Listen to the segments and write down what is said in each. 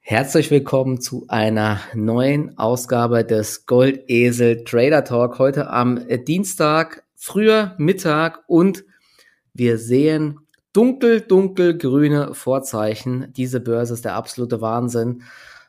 Herzlich willkommen zu einer neuen Ausgabe des Goldesel Trader Talk. Heute am Dienstag, früher Mittag und wir sehen dunkel, dunkel grüne Vorzeichen. Diese Börse ist der absolute Wahnsinn.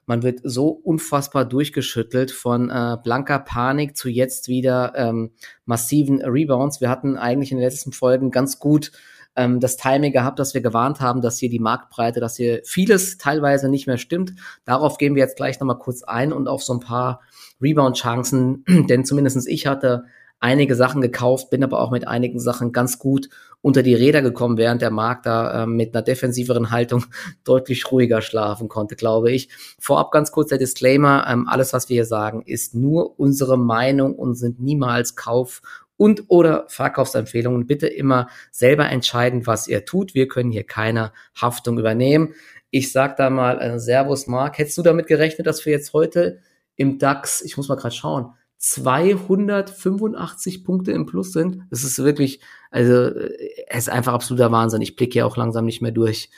Man wird so unfassbar durchgeschüttelt von äh, blanker Panik zu jetzt wieder ähm, massiven Rebounds. Wir hatten eigentlich in den letzten Folgen ganz gut ähm, das Timing gehabt, dass wir gewarnt haben, dass hier die Marktbreite, dass hier vieles teilweise nicht mehr stimmt. Darauf gehen wir jetzt gleich nochmal kurz ein und auf so ein paar Rebound-Chancen, denn zumindestens ich hatte einige Sachen gekauft, bin aber auch mit einigen Sachen ganz gut unter die Räder gekommen, während der Markt da äh, mit einer defensiveren Haltung deutlich ruhiger schlafen konnte, glaube ich. Vorab ganz kurz der Disclaimer, ähm, alles, was wir hier sagen, ist nur unsere Meinung und sind niemals Kauf- und oder Verkaufsempfehlungen. Bitte immer selber entscheiden, was ihr tut. Wir können hier keine Haftung übernehmen. Ich sag da mal äh, Servus Mark. Hättest du damit gerechnet, dass wir jetzt heute im DAX, ich muss mal gerade schauen, 285 Punkte im Plus sind? Das ist wirklich, also äh, es ist einfach absoluter Wahnsinn. Ich blicke ja auch langsam nicht mehr durch.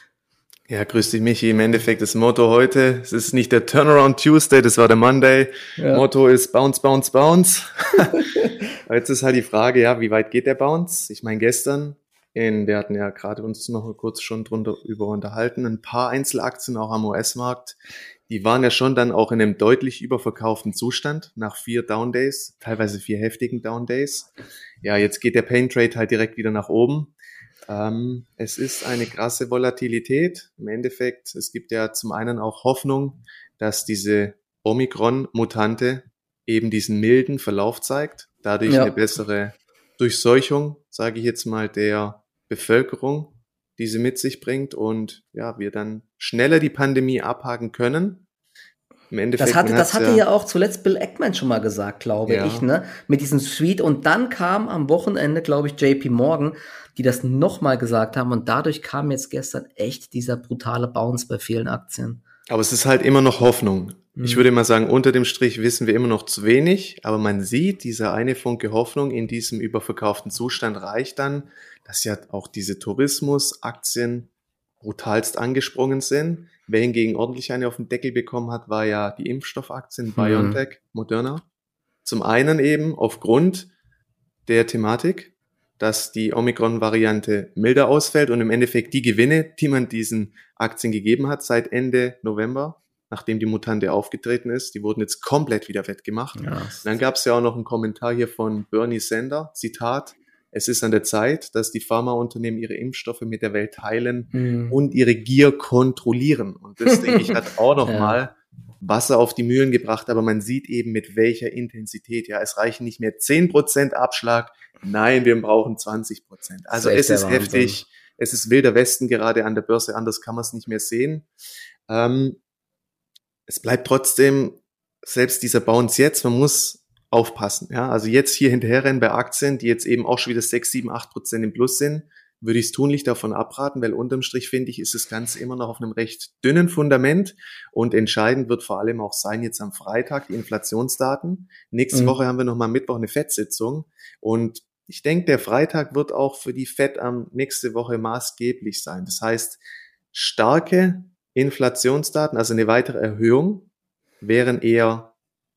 Ja, grüß dich, Michi. Im Endeffekt das Motto heute, es ist nicht der Turnaround Tuesday, das war der Monday. Ja. Motto ist Bounce, Bounce, Bounce. Jetzt ist halt die Frage, ja, wie weit geht der Bounce? Ich meine, gestern, in, wir hatten ja gerade uns noch kurz schon drunter über unterhalten, ein paar Einzelaktien auch am US-Markt, die waren ja schon dann auch in einem deutlich überverkauften Zustand nach vier Down Days, teilweise vier heftigen Down Days. Ja, jetzt geht der Pain Trade halt direkt wieder nach oben. Ähm, es ist eine krasse Volatilität. Im Endeffekt, es gibt ja zum einen auch Hoffnung, dass diese Omikron-Mutante eben diesen milden Verlauf zeigt, dadurch ja. eine bessere Durchseuchung, sage ich jetzt mal, der Bevölkerung, die sie mit sich bringt und ja, wir dann schneller die Pandemie abhaken können im Endeffekt, das hatte, das hatte ja, ja, auch zuletzt Bill Eckman schon mal gesagt, glaube ja. ich, ne? Mit diesem Suite. Und dann kam am Wochenende, glaube ich, JP Morgan, die das nochmal gesagt haben. Und dadurch kam jetzt gestern echt dieser brutale Bounce bei vielen Aktien. Aber es ist halt immer noch Hoffnung. Mhm. Ich würde mal sagen, unter dem Strich wissen wir immer noch zu wenig, aber man sieht, dieser eine Funke Hoffnung in diesem überverkauften Zustand reicht dann, dass ja auch diese Tourismusaktien brutalst angesprungen sind. Wer hingegen ordentlich eine auf den Deckel bekommen hat, war ja die Impfstoffaktien mhm. BioNTech, Moderna. Zum einen eben aufgrund der Thematik, dass die Omikron-Variante milder ausfällt und im Endeffekt die Gewinne, die man diesen Aktien gegeben hat seit Ende November, nachdem die Mutante aufgetreten ist, die wurden jetzt komplett wieder wettgemacht. Ja. Dann gab es ja auch noch einen Kommentar hier von Bernie Sander, Zitat, es ist an der Zeit, dass die Pharmaunternehmen ihre Impfstoffe mit der Welt teilen mhm. und ihre Gier kontrollieren. Und das, denke ich, hat auch nochmal ja. Wasser auf die Mühlen gebracht, aber man sieht eben mit welcher Intensität. Ja, es reichen nicht mehr zehn Prozent Abschlag. Nein, wir brauchen 20%. Prozent. Also ist es ist heftig. Es ist wilder Westen gerade an der Börse. Anders kann man es nicht mehr sehen. Ähm, es bleibt trotzdem selbst dieser Bounce jetzt. Man muss aufpassen. Ja, also jetzt hier hinterherrennen bei Aktien, die jetzt eben auch schon wieder 6, 7, 8 Prozent im Plus sind, würde ich es tunlich davon abraten, weil unterm Strich finde ich, ist das Ganze immer noch auf einem recht dünnen Fundament und entscheidend wird vor allem auch sein jetzt am Freitag die Inflationsdaten. Nächste mhm. Woche haben wir nochmal Mittwoch eine FED-Sitzung und ich denke, der Freitag wird auch für die FED am nächste Woche maßgeblich sein. Das heißt, starke Inflationsdaten, also eine weitere Erhöhung, wären eher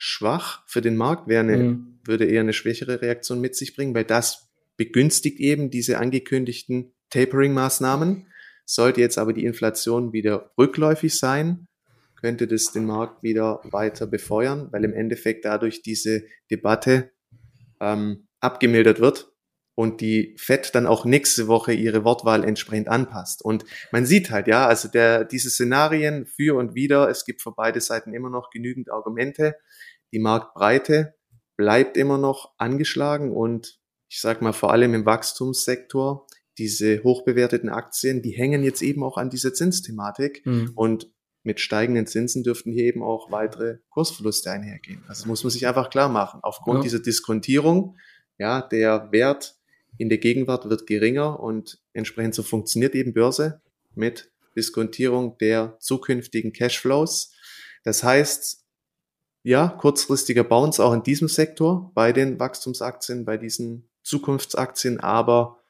schwach für den Markt, wäre eine, mhm. würde eher eine schwächere Reaktion mit sich bringen, weil das begünstigt eben diese angekündigten Tapering-Maßnahmen. Sollte jetzt aber die Inflation wieder rückläufig sein, könnte das den Markt wieder weiter befeuern, weil im Endeffekt dadurch diese Debatte ähm, abgemildert wird und die FED dann auch nächste Woche ihre Wortwahl entsprechend anpasst. Und man sieht halt, ja, also der, diese Szenarien für und wieder, es gibt für beide Seiten immer noch genügend Argumente. Die Marktbreite bleibt immer noch angeschlagen und ich sag mal vor allem im Wachstumssektor, diese hochbewerteten Aktien, die hängen jetzt eben auch an dieser Zinsthematik mhm. und mit steigenden Zinsen dürften hier eben auch weitere Kursverluste einhergehen. Also muss man sich einfach klar machen. Aufgrund ja. dieser Diskontierung, ja, der Wert in der Gegenwart wird geringer und entsprechend so funktioniert eben Börse mit Diskontierung der zukünftigen Cashflows. Das heißt, ja, kurzfristiger Bounce auch in diesem Sektor bei den Wachstumsaktien, bei diesen Zukunftsaktien, aber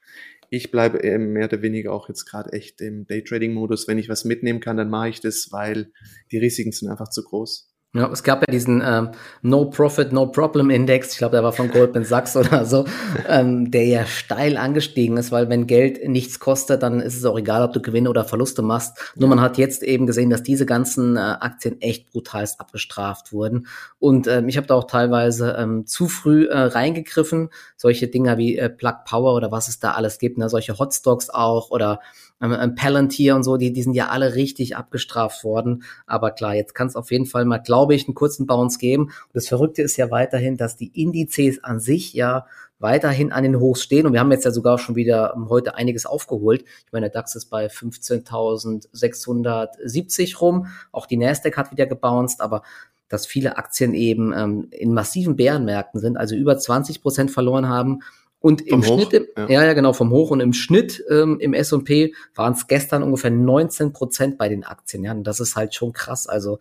ich bleibe mehr oder weniger auch jetzt gerade echt im Daytrading-Modus. Wenn ich was mitnehmen kann, dann mache ich das, weil die Risiken sind einfach zu groß. Ja, es gab ja diesen ähm, No Profit, No Problem Index, ich glaube, der war von Goldman Sachs oder so, ähm, der ja steil angestiegen ist, weil wenn Geld nichts kostet, dann ist es auch egal, ob du Gewinne oder Verluste machst. Nur man hat jetzt eben gesehen, dass diese ganzen äh, Aktien echt brutalst abgestraft wurden. Und ähm, ich habe da auch teilweise ähm, zu früh äh, reingegriffen. Solche Dinger wie äh, Plug Power oder was es da alles gibt, ne? solche Hotstocks auch oder ähm, Palantir und so, die, die sind ja alle richtig abgestraft worden. Aber klar, jetzt kann es auf jeden Fall mal, glaube ich, einen kurzen Bounce geben. Und das Verrückte ist ja weiterhin, dass die Indizes an sich ja weiterhin an den Hochs stehen. Und wir haben jetzt ja sogar schon wieder heute einiges aufgeholt. Ich meine, der DAX ist bei 15.670 rum. Auch die Nasdaq hat wieder gebounced, aber dass viele Aktien eben ähm, in massiven Bärenmärkten sind, also über 20 Prozent verloren haben und vom im Hoch, Schnitt, im, ja. ja. ja, genau, vom Hoch und im Schnitt ähm, im S&P waren es gestern ungefähr 19 Prozent bei den Aktien. Ja, und das ist halt schon krass. Also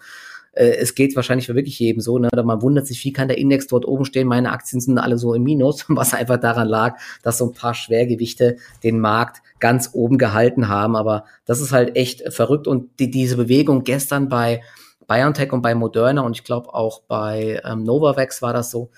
äh, es geht wahrscheinlich für wirklich jedem so. Ne? Man wundert sich, wie kann der Index dort oben stehen? Meine Aktien sind alle so im Minus, was einfach daran lag, dass so ein paar Schwergewichte den Markt ganz oben gehalten haben. Aber das ist halt echt verrückt. Und die, diese Bewegung gestern bei BioNTech und bei Moderna und ich glaube auch bei ähm, Novavax war das so,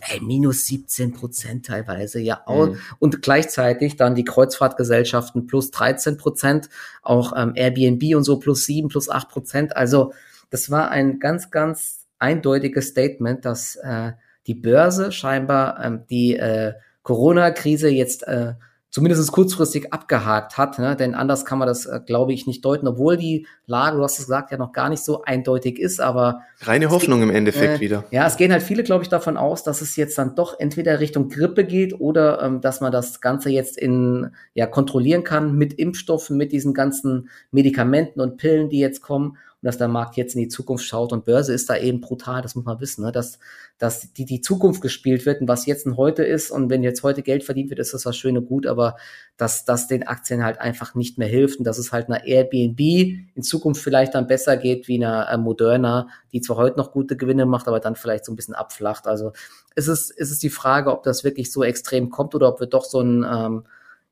hey, minus 17 Prozent teilweise, ja. Mhm. Und gleichzeitig dann die Kreuzfahrtgesellschaften plus 13 Prozent, auch ähm, Airbnb und so plus 7, plus 8 Prozent. Also das war ein ganz, ganz eindeutiges Statement, dass äh, die Börse scheinbar ähm, die äh, Corona-Krise jetzt äh, zumindest kurzfristig abgehakt hat, ne? denn anders kann man das, äh, glaube ich, nicht deuten, obwohl die Lage, du hast es gesagt, ja noch gar nicht so eindeutig ist, aber reine Hoffnung geht, im Endeffekt äh, wieder. Ja, es gehen halt viele, glaube ich, davon aus, dass es jetzt dann doch entweder Richtung Grippe geht oder ähm, dass man das Ganze jetzt in ja kontrollieren kann mit Impfstoffen, mit diesen ganzen Medikamenten und Pillen, die jetzt kommen und dass der Markt jetzt in die Zukunft schaut und Börse ist da eben brutal, das muss man wissen, ne? dass, dass die, die Zukunft gespielt wird und was jetzt ein heute ist und wenn jetzt heute Geld verdient wird, ist das was schöne gut, aber dass das den Aktien halt einfach nicht mehr hilft und dass es halt einer Airbnb in Zukunft vielleicht dann besser geht wie einer äh, Moderna, die zwar heute noch gute Gewinne macht, aber dann vielleicht so ein bisschen abflacht. Also ist es, ist es die Frage, ob das wirklich so extrem kommt oder ob wir doch so ein ähm,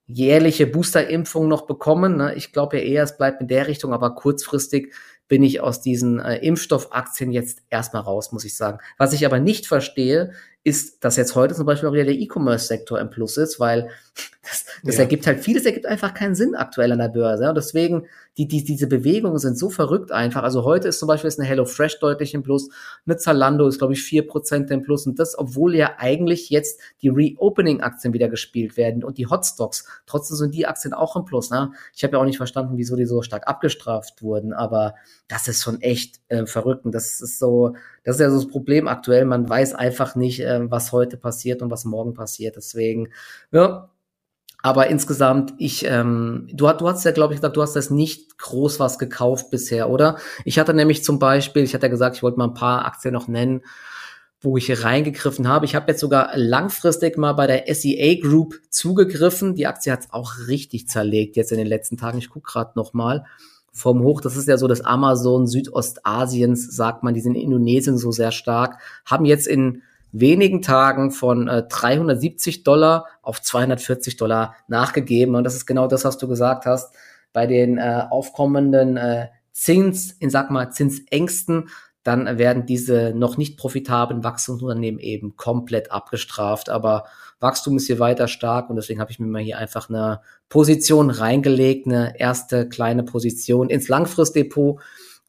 jährliche Boosterimpfung noch bekommen. Ne? Ich glaube ja eher, es bleibt in der Richtung, aber kurzfristig bin ich aus diesen äh, Impfstoffaktien jetzt erstmal raus, muss ich sagen. Was ich aber nicht verstehe, ist, dass jetzt heute zum Beispiel auch wieder der E-Commerce-Sektor im Plus ist, weil das, das ja. ergibt halt vieles, ergibt einfach keinen Sinn aktuell an der Börse. Und deswegen, die, die, diese Bewegungen sind so verrückt einfach. Also heute ist zum Beispiel ist eine HelloFresh deutlich im Plus, eine Zalando ist, glaube ich, vier Prozent im Plus. Und das, obwohl ja eigentlich jetzt die Reopening-Aktien wieder gespielt werden und die Hotstocks. Trotzdem sind die Aktien auch im Plus. Ne? Ich habe ja auch nicht verstanden, wieso die so stark abgestraft wurden, aber das ist schon echt äh, verrückt. Und das ist so, das ist ja so das Problem aktuell. Man weiß einfach nicht, äh, was heute passiert und was morgen passiert. Deswegen, ja. Aber insgesamt, ich, ähm, du, du hast ja, glaube ich, gesagt, du hast das nicht groß was gekauft bisher, oder? Ich hatte nämlich zum Beispiel, ich hatte ja gesagt, ich wollte mal ein paar Aktien noch nennen, wo ich reingegriffen habe. Ich habe jetzt sogar langfristig mal bei der SEA Group zugegriffen. Die Aktie hat es auch richtig zerlegt jetzt in den letzten Tagen. Ich gucke gerade noch mal vom Hoch, das ist ja so das Amazon Südostasiens, sagt man, die sind in Indonesien so sehr stark, haben jetzt in wenigen Tagen von äh, 370 Dollar auf 240 Dollar nachgegeben. Und das ist genau das, was du gesagt hast. Bei den äh, aufkommenden äh, Zins, in sag mal, Zinsängsten, dann werden diese noch nicht profitablen Wachstumsunternehmen eben komplett abgestraft. Aber Wachstum ist hier weiter stark und deswegen habe ich mir mal hier einfach eine Position reingelegt, eine erste kleine Position ins Langfristdepot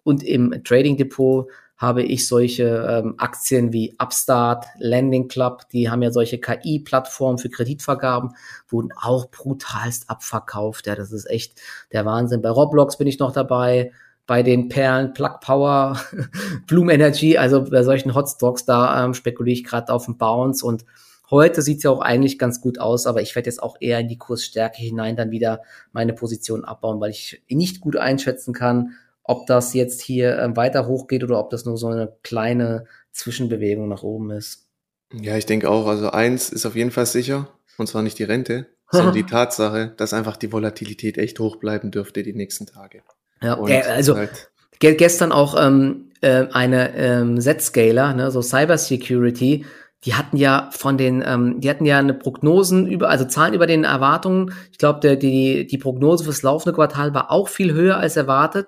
und im Trading Depot habe ich solche ähm, Aktien wie Upstart, Landing Club, die haben ja solche KI-Plattformen für Kreditvergaben, wurden auch brutalst abverkauft. Ja, das ist echt der Wahnsinn. Bei Roblox bin ich noch dabei, bei den Perlen, Plug Power, Bloom Energy, also bei solchen Hotstocks, da ähm, spekuliere ich gerade auf den Bounce und Heute sieht es ja auch eigentlich ganz gut aus, aber ich werde jetzt auch eher in die Kursstärke hinein dann wieder meine Position abbauen, weil ich nicht gut einschätzen kann, ob das jetzt hier äh, weiter hochgeht oder ob das nur so eine kleine Zwischenbewegung nach oben ist. Ja, ich denke auch. Also eins ist auf jeden Fall sicher, und zwar nicht die Rente, sondern die Tatsache, dass einfach die Volatilität echt hoch bleiben dürfte die nächsten Tage. Ja, äh, also halt gestern auch ähm, äh, eine ähm, Z-Scaler, ne, so Cyber Security, die hatten ja von den, ähm, die hatten ja eine Prognosen über, also Zahlen über den Erwartungen. Ich glaube, die, die Prognose fürs laufende Quartal war auch viel höher als erwartet.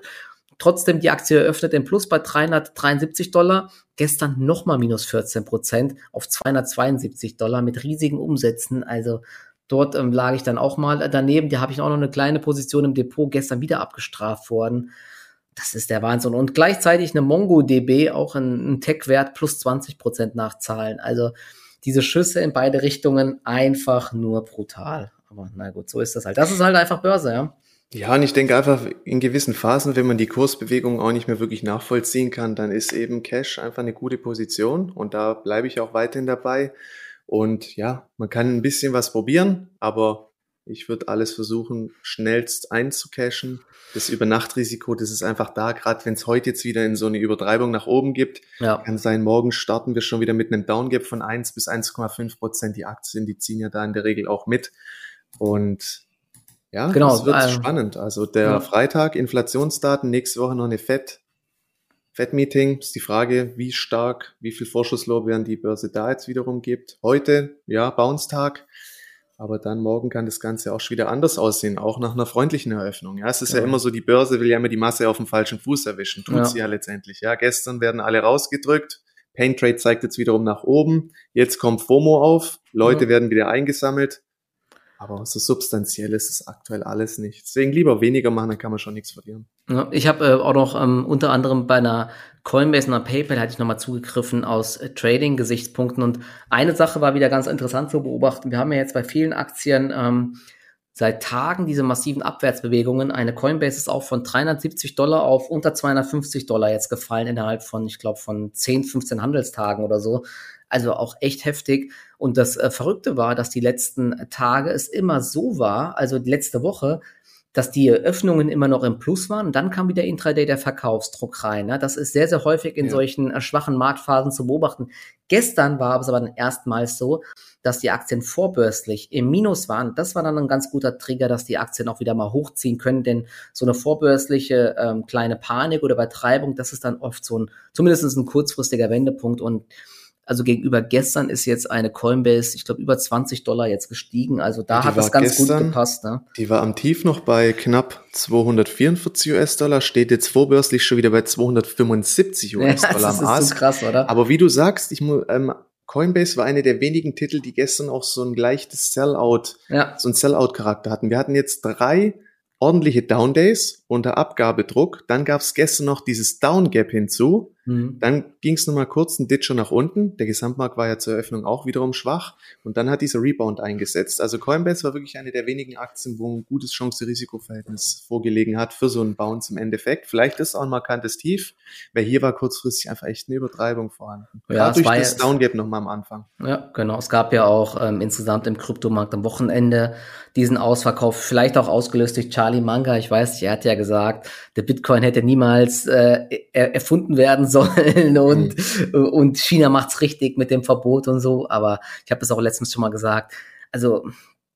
Trotzdem, die Aktie eröffnet im Plus bei 373 Dollar. Gestern nochmal minus 14 Prozent auf 272 Dollar mit riesigen Umsätzen. Also dort ähm, lag ich dann auch mal daneben. Da habe ich auch noch eine kleine Position im Depot gestern wieder abgestraft worden. Das ist der Wahnsinn. Und gleichzeitig eine MongoDB, auch ein, ein Tech-Wert plus 20 Prozent nach Zahlen. Also diese Schüsse in beide Richtungen einfach nur brutal. Aber na gut, so ist das halt. Das ist halt einfach Börse, ja. Ja, und ich denke einfach, in gewissen Phasen, wenn man die Kursbewegung auch nicht mehr wirklich nachvollziehen kann, dann ist eben Cash einfach eine gute Position und da bleibe ich auch weiterhin dabei. Und ja, man kann ein bisschen was probieren, aber ich würde alles versuchen, schnellst einzucashen. Das Übernachtrisiko, das ist einfach da, gerade wenn es heute jetzt wieder in so eine Übertreibung nach oben gibt. Ja. Kann sein, morgen starten wir schon wieder mit einem Downgap von 1 bis 1,5 Prozent. Die Aktien, die ziehen ja da in der Regel auch mit. Und ja, genau, das wird also, spannend. Also der ja. Freitag, Inflationsdaten, nächste Woche noch eine FED. FED-Meeting ist die Frage, wie stark, wie viel Vorschusslorbeeren die Börse da jetzt wiederum gibt. Heute, ja, Bounce-Tag. Aber dann morgen kann das Ganze auch schon wieder anders aussehen, auch nach einer freundlichen Eröffnung. Ja, es ist ja, ja immer so, die Börse will ja immer die Masse auf dem falschen Fuß erwischen. Tut ja. sie ja letztendlich. Ja, gestern werden alle rausgedrückt. Pain Trade zeigt jetzt wiederum nach oben. Jetzt kommt FOMO auf. Leute ja. werden wieder eingesammelt. Aber so substanziell ist es aktuell alles nicht. Deswegen lieber weniger machen, dann kann man schon nichts verlieren. Ja, ich habe äh, auch noch ähm, unter anderem bei einer Coinbase und einer PayPal hatte ich nochmal zugegriffen aus äh, Trading-Gesichtspunkten. Und eine Sache war wieder ganz interessant zu beobachten. Wir haben ja jetzt bei vielen Aktien ähm, seit Tagen diese massiven Abwärtsbewegungen. Eine Coinbase ist auch von 370 Dollar auf unter 250 Dollar jetzt gefallen innerhalb von, ich glaube, von 10, 15 Handelstagen oder so. Also auch echt heftig. Und das äh, Verrückte war, dass die letzten Tage es immer so war, also die letzte Woche, dass die Öffnungen immer noch im Plus waren und dann kam wieder Intraday der Verkaufsdruck rein. Ne? Das ist sehr, sehr häufig in ja. solchen äh, schwachen Marktphasen zu beobachten. Gestern war es aber dann erstmals so, dass die Aktien vorbörslich im Minus waren. Das war dann ein ganz guter Trigger, dass die Aktien auch wieder mal hochziehen können, denn so eine vorbörsliche ähm, kleine Panik oder Übertreibung, das ist dann oft so ein, zumindest ein kurzfristiger Wendepunkt und also gegenüber gestern ist jetzt eine Coinbase, ich glaube, über 20 Dollar jetzt gestiegen. Also da hat es ganz gestern, gut gepasst. Ne? Die war am Tief noch bei knapp 244 US-Dollar, steht jetzt vorbörslich schon wieder bei 275 US-Dollar ja, am Ast. So krass, oder? Aber wie du sagst, ich ähm, Coinbase war eine der wenigen Titel, die gestern auch so ein leichtes Sellout, ja. so ein Sellout-Charakter hatten. Wir hatten jetzt drei ordentliche Down Days unter Abgabedruck. Dann gab es gestern noch dieses Down Gap hinzu. Mhm. Dann ging es nochmal kurz ein Ditcher nach unten. Der Gesamtmarkt war ja zur Eröffnung auch wiederum schwach. Und dann hat dieser Rebound eingesetzt. Also Coinbase war wirklich eine der wenigen Aktien, wo ein gutes Chance-Risiko-Verhältnis vorgelegen hat für so einen Bounce im Endeffekt. Vielleicht ist auch ein markantes Tief, weil hier war kurzfristig einfach echt eine Übertreibung vorhanden. Ja, Gerade durch das Down Gap nochmal am Anfang. Ja, genau. Es gab ja auch ähm, insgesamt im Kryptomarkt am Wochenende diesen Ausverkauf, vielleicht auch ausgelöst durch Charlie Manga. Ich weiß nicht, er hat ja gesagt, der Bitcoin hätte niemals äh, erfunden werden sollen und, mhm. und China macht's richtig mit dem Verbot und so. Aber ich habe das auch letztens schon mal gesagt. Also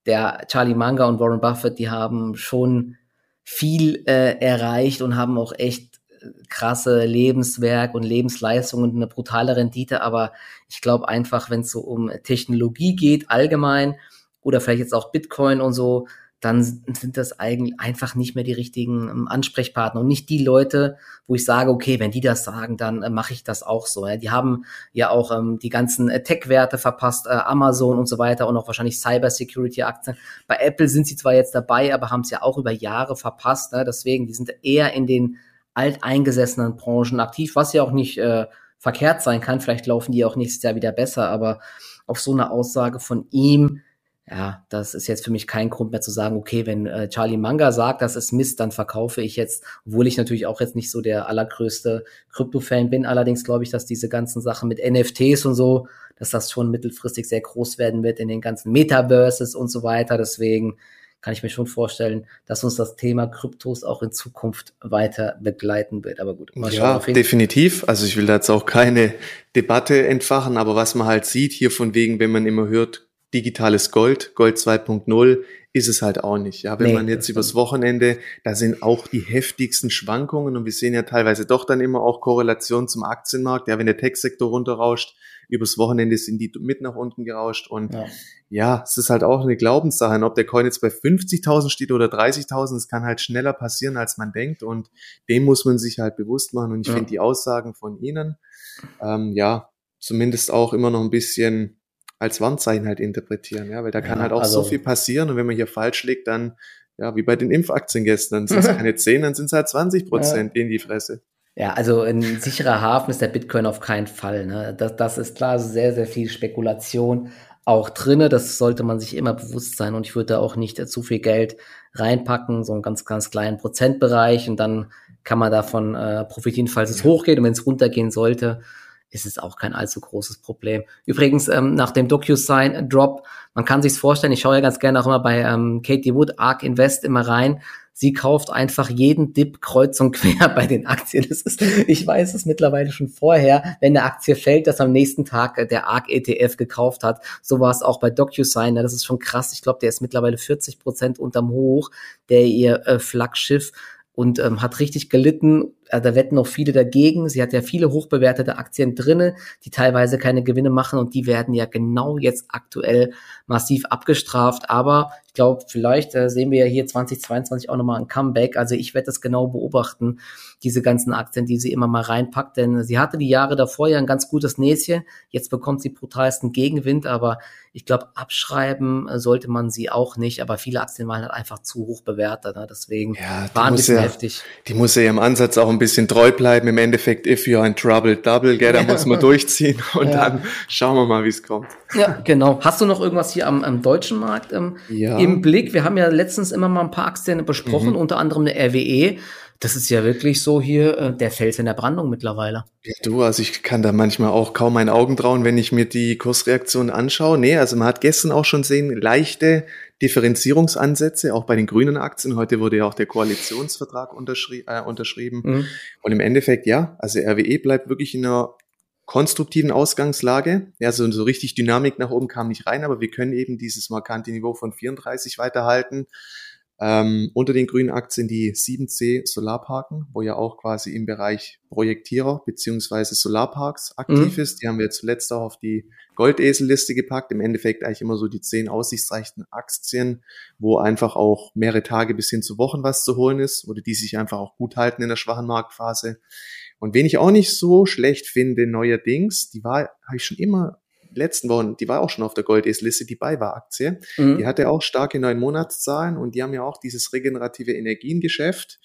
der Charlie Manga und Warren Buffett, die haben schon viel äh, erreicht und haben auch echt äh, krasse Lebenswerk und Lebensleistung und eine brutale Rendite. Aber ich glaube einfach, wenn es so um Technologie geht, allgemein, oder vielleicht jetzt auch Bitcoin und so, dann sind das eigentlich einfach nicht mehr die richtigen ähm, Ansprechpartner und nicht die Leute, wo ich sage, okay, wenn die das sagen, dann äh, mache ich das auch so. Ja. Die haben ja auch ähm, die ganzen äh, Tech-Werte verpasst, äh, Amazon und so weiter und auch wahrscheinlich Cyber-Security-Aktien. Bei Apple sind sie zwar jetzt dabei, aber haben es ja auch über Jahre verpasst. Ne. Deswegen, die sind eher in den alteingesessenen Branchen aktiv, was ja auch nicht äh, verkehrt sein kann. Vielleicht laufen die auch nächstes Jahr wieder besser, aber auf so eine Aussage von ihm, ja, das ist jetzt für mich kein Grund mehr zu sagen, okay, wenn äh, Charlie Manga sagt, das ist Mist, dann verkaufe ich jetzt, obwohl ich natürlich auch jetzt nicht so der allergrößte Krypto-Fan bin. Allerdings glaube ich, dass diese ganzen Sachen mit NFTs und so, dass das schon mittelfristig sehr groß werden wird in den ganzen Metaverses und so weiter. Deswegen kann ich mir schon vorstellen, dass uns das Thema Kryptos auch in Zukunft weiter begleiten wird. Aber gut, mal schauen. Ja, definitiv. Also ich will da jetzt auch keine Debatte entfachen, aber was man halt sieht hier von wegen, wenn man immer hört, digitales Gold, Gold 2.0, ist es halt auch nicht. Ja, wenn nee, man jetzt übers Wochenende, da sind auch die heftigsten Schwankungen und wir sehen ja teilweise doch dann immer auch Korrelation zum Aktienmarkt. Ja, wenn der Tech-Sektor runterrauscht, übers Wochenende sind die mit nach unten gerauscht und ja. ja, es ist halt auch eine Glaubenssache. Und ob der Coin jetzt bei 50.000 steht oder 30.000, es kann halt schneller passieren, als man denkt und dem muss man sich halt bewusst machen und ich ja. finde die Aussagen von Ihnen, ähm, ja, zumindest auch immer noch ein bisschen als Warnzeichen halt interpretieren, ja, weil da kann ja, halt auch also, so viel passieren und wenn man hier falsch liegt, dann, ja, wie bei den Impfaktien gestern, sind es keine 10, dann sind es halt 20 Prozent ja. in die Fresse. Ja, also ein sicherer Hafen ist der Bitcoin auf keinen Fall. Ne? Das, das ist klar, sehr, sehr viel Spekulation auch drinne. Das sollte man sich immer bewusst sein und ich würde da auch nicht zu viel Geld reinpacken, so einen ganz, ganz kleinen Prozentbereich und dann kann man davon äh, profitieren, falls es hochgeht und wenn es runtergehen sollte, ist es auch kein allzu großes Problem. Übrigens, ähm, nach dem DocuSign-Drop, man kann sich's vorstellen, ich schaue ja ganz gerne auch immer bei ähm, Katie Wood, ARK Invest immer rein. Sie kauft einfach jeden Dip kreuz und quer bei den Aktien. Das ist, ich weiß es mittlerweile schon vorher, wenn eine Aktie fällt, dass am nächsten Tag äh, der ARK ETF gekauft hat. So war es auch bei DocuSign. Das ist schon krass. Ich glaube, der ist mittlerweile 40 Prozent unterm Hoch, der ihr äh, Flaggschiff und ähm, hat richtig gelitten. Äh, da wetten auch viele dagegen. Sie hat ja viele hochbewertete Aktien drinne, die teilweise keine Gewinne machen und die werden ja genau jetzt aktuell massiv abgestraft. Aber ich glaube, vielleicht äh, sehen wir ja hier 2022 auch nochmal ein Comeback. Also ich werde das genau beobachten, diese ganzen Aktien, die sie immer mal reinpackt, denn sie hatte die Jahre davor ja ein ganz gutes Näschen. Jetzt bekommt sie brutalsten Gegenwind, aber ich glaube, abschreiben äh, sollte man sie auch nicht. Aber viele Aktien waren halt einfach zu hoch bewertet. Ne? Deswegen ja, war ein bisschen ja, heftig. Die muss ja im Ansatz auch ein bisschen treu bleiben. Im Endeffekt, if you're in trouble, double, gell, da muss man durchziehen und ja. dann schauen wir mal, wie es kommt. Ja, genau. Hast du noch irgendwas hier am, am deutschen Markt ähm, ja. im Blick? Wir haben ja letztens immer mal ein paar Aktien besprochen, mhm. unter anderem eine RWE. Das ist ja wirklich so hier äh, der Fels in der Brandung mittlerweile. Ja, du, also ich kann da manchmal auch kaum meinen Augen trauen, wenn ich mir die Kursreaktion anschaue. Nee, also man hat gestern auch schon sehen, leichte Differenzierungsansätze, auch bei den grünen Aktien. Heute wurde ja auch der Koalitionsvertrag unterschrie äh, unterschrieben. Mhm. Und im Endeffekt, ja, also RWE bleibt wirklich in einer konstruktiven Ausgangslage. Ja, so, so richtig Dynamik nach oben kam nicht rein, aber wir können eben dieses markante Niveau von 34 weiterhalten. Ähm, unter den grünen Aktien die 7C Solarparken, wo ja auch quasi im Bereich Projektierer beziehungsweise Solarparks aktiv mhm. ist. Die haben wir zuletzt auch auf die Goldeselliste gepackt. Im Endeffekt eigentlich immer so die zehn aussichtsreichsten Aktien, wo einfach auch mehrere Tage bis hin zu Wochen was zu holen ist oder die sich einfach auch gut halten in der schwachen Marktphase. Und wen ich auch nicht so schlecht finde neuerdings, die war, habe ich schon immer letzten Wochen, die war auch schon auf der Goldesliste, die BayWa-Aktie. Mhm. Die hatte auch starke neun Monatszahlen und die haben ja auch dieses regenerative Energiengeschäft.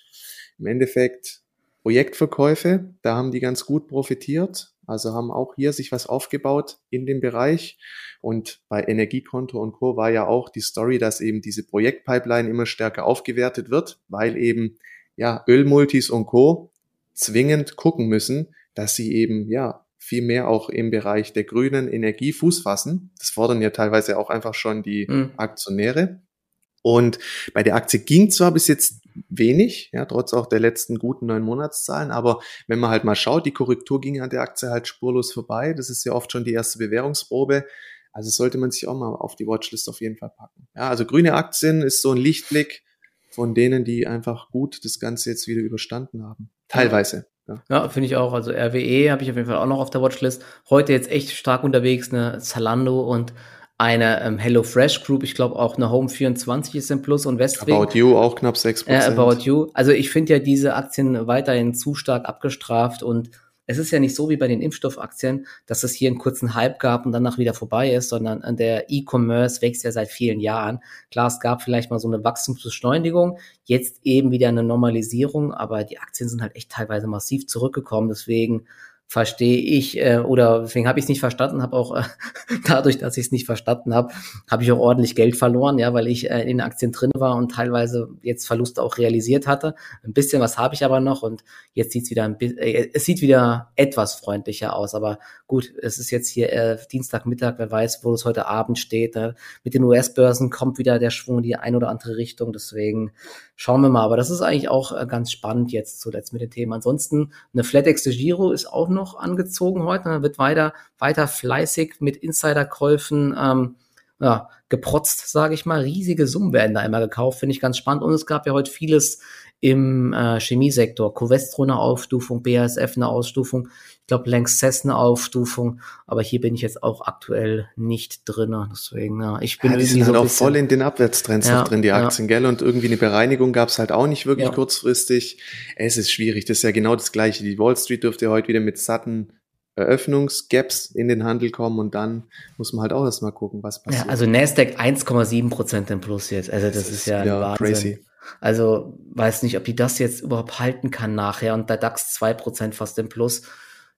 Im Endeffekt Projektverkäufe, da haben die ganz gut profitiert. Also haben auch hier sich was aufgebaut in dem Bereich. Und bei Energiekonto und Co. war ja auch die Story, dass eben diese Projektpipeline immer stärker aufgewertet wird, weil eben ja Ölmultis und Co. zwingend gucken müssen, dass sie eben ja viel mehr auch im Bereich der grünen Energie Fuß fassen. Das fordern ja teilweise auch einfach schon die mhm. Aktionäre. Und bei der Aktie ging zwar bis jetzt wenig, ja, trotz auch der letzten guten neun Monatszahlen, aber wenn man halt mal schaut, die Korrektur ging an der Aktie halt spurlos vorbei. Das ist ja oft schon die erste Bewährungsprobe. Also sollte man sich auch mal auf die Watchlist auf jeden Fall packen. Ja, also grüne Aktien ist so ein Lichtblick von denen, die einfach gut das Ganze jetzt wieder überstanden haben. Teilweise. Ja, ja finde ich auch. Also RWE habe ich auf jeden Fall auch noch auf der Watchlist. Heute jetzt echt stark unterwegs, eine Zalando und eine ähm, HelloFresh Group, ich glaube auch eine Home 24 ist im Plus und Westwing. About You auch knapp 6%. Äh, About You. Also ich finde ja diese Aktien weiterhin zu stark abgestraft und es ist ja nicht so wie bei den Impfstoffaktien, dass es hier einen kurzen Hype gab und danach wieder vorbei ist, sondern der E-Commerce wächst ja seit vielen Jahren. Klar, es gab vielleicht mal so eine Wachstumsbeschleunigung, jetzt eben wieder eine Normalisierung, aber die Aktien sind halt echt teilweise massiv zurückgekommen. Deswegen verstehe ich äh, oder deswegen habe ich es nicht verstanden, habe auch äh, dadurch, dass ich es nicht verstanden habe, habe ich auch ordentlich Geld verloren, ja, weil ich äh, in Aktien drin war und teilweise jetzt Verluste auch realisiert hatte. Ein bisschen was habe ich aber noch und jetzt sieht's wieder ein bisschen, äh, es sieht wieder etwas freundlicher aus, aber gut, es ist jetzt hier äh, Dienstagmittag, wer weiß, wo es heute Abend steht. Äh, mit den US-Börsen kommt wieder der Schwung in die ein oder andere Richtung, deswegen schauen wir mal. Aber das ist eigentlich auch äh, ganz spannend jetzt zuletzt mit dem Thema. Ansonsten eine FlatEx de Giro ist auch noch angezogen heute. Da wird weiter, weiter fleißig mit Insiderkäufen ähm, ja, geprotzt, sage ich mal. Riesige Summen werden da immer gekauft, finde ich ganz spannend. Und es gab ja heute vieles im äh, Chemiesektor. Covestro eine Aufstufung, BASF eine Ausstufung, ich glaube Lanxess eine Aufstufung, aber hier bin ich jetzt auch aktuell nicht drin. Deswegen, ja, ich bin ja, die sind halt auch voll in den Abwärtstrends ja, drin, die Aktien, ja. gell? Und irgendwie eine Bereinigung gab es halt auch nicht wirklich ja. kurzfristig. Es ist schwierig, das ist ja genau das Gleiche. Die Wall Street dürfte heute wieder mit satten Eröffnungsgaps in den Handel kommen und dann muss man halt auch erstmal gucken, was passiert. Ja, also Nasdaq 1,7 Prozent im Plus jetzt. Also das, das ist, ist, ja, ja Wahnsinn. crazy. Also weiß nicht, ob die das jetzt überhaupt halten kann nachher und der DAX 2 Prozent fast im Plus.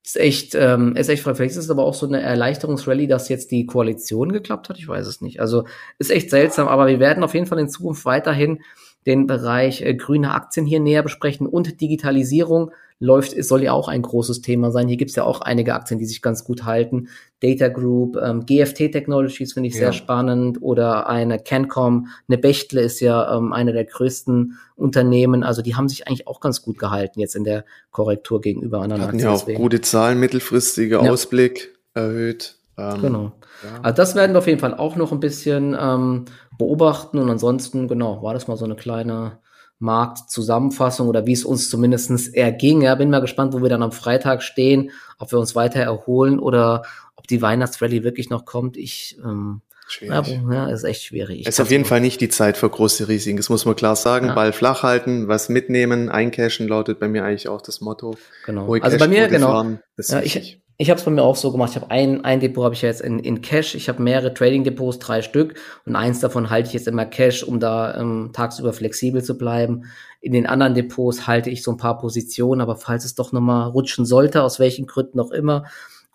Ist echt, ähm, ist echt. Vielleicht ist es aber auch so eine Erleichterungsrallye, dass jetzt die Koalition geklappt hat. Ich weiß es nicht. Also ist echt seltsam, aber wir werden auf jeden Fall in Zukunft weiterhin den Bereich äh, grüne Aktien hier näher besprechen und Digitalisierung läuft, es soll ja auch ein großes Thema sein. Hier gibt es ja auch einige Aktien, die sich ganz gut halten. Data Group, ähm, GFT Technologies finde ich ja. sehr spannend oder eine Cancom, eine Bechtle ist ja ähm, eine der größten Unternehmen. Also die haben sich eigentlich auch ganz gut gehalten jetzt in der Korrektur gegenüber anderen Hatten Aktien. Ja, auch deswegen. gute Zahlen, mittelfristige ja. Ausblick erhöht. Ähm, genau. Ja. Also das werden wir auf jeden Fall auch noch ein bisschen ähm, beobachten und ansonsten, genau, war das mal so eine kleine Marktzusammenfassung oder wie es uns zumindest erging. Ja, bin mal gespannt, wo wir dann am Freitag stehen, ob wir uns weiter erholen oder ob die Weihnachtsrallye wirklich noch kommt. Ich ähm, Schwierig. Ja, ist echt schwierig. es ist auf jeden Fall nicht die Zeit für große Risiken. Das muss man klar sagen. Ja. Ball flach halten, was mitnehmen, eincashen lautet bei mir eigentlich auch das Motto. Genau. also bei mir, genau. Fahren, ja, ich, ich habe es bei mir auch so gemacht. Ich habe ein, ein Depot habe ich ja jetzt in, in Cash. Ich habe mehrere Trading-Depots, drei Stück. Und eins davon halte ich jetzt immer Cash, um da ähm, tagsüber flexibel zu bleiben. In den anderen Depots halte ich so ein paar Positionen. Aber falls es doch nochmal rutschen sollte, aus welchen Gründen auch immer,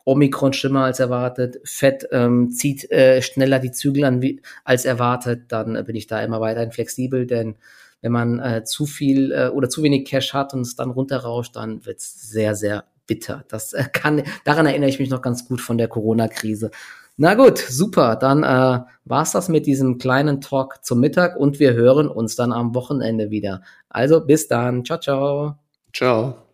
Omikron schlimmer als erwartet, Fett ähm, zieht äh, schneller die Zügel an wie, als erwartet, dann äh, bin ich da immer weiterhin flexibel, denn wenn man äh, zu viel äh, oder zu wenig Cash hat und es dann runterrauscht, dann wird es sehr, sehr bitter. Das äh, kann, daran erinnere ich mich noch ganz gut von der Corona-Krise. Na gut, super. Dann äh, war's das mit diesem kleinen Talk zum Mittag und wir hören uns dann am Wochenende wieder. Also bis dann. Ciao, ciao. Ciao.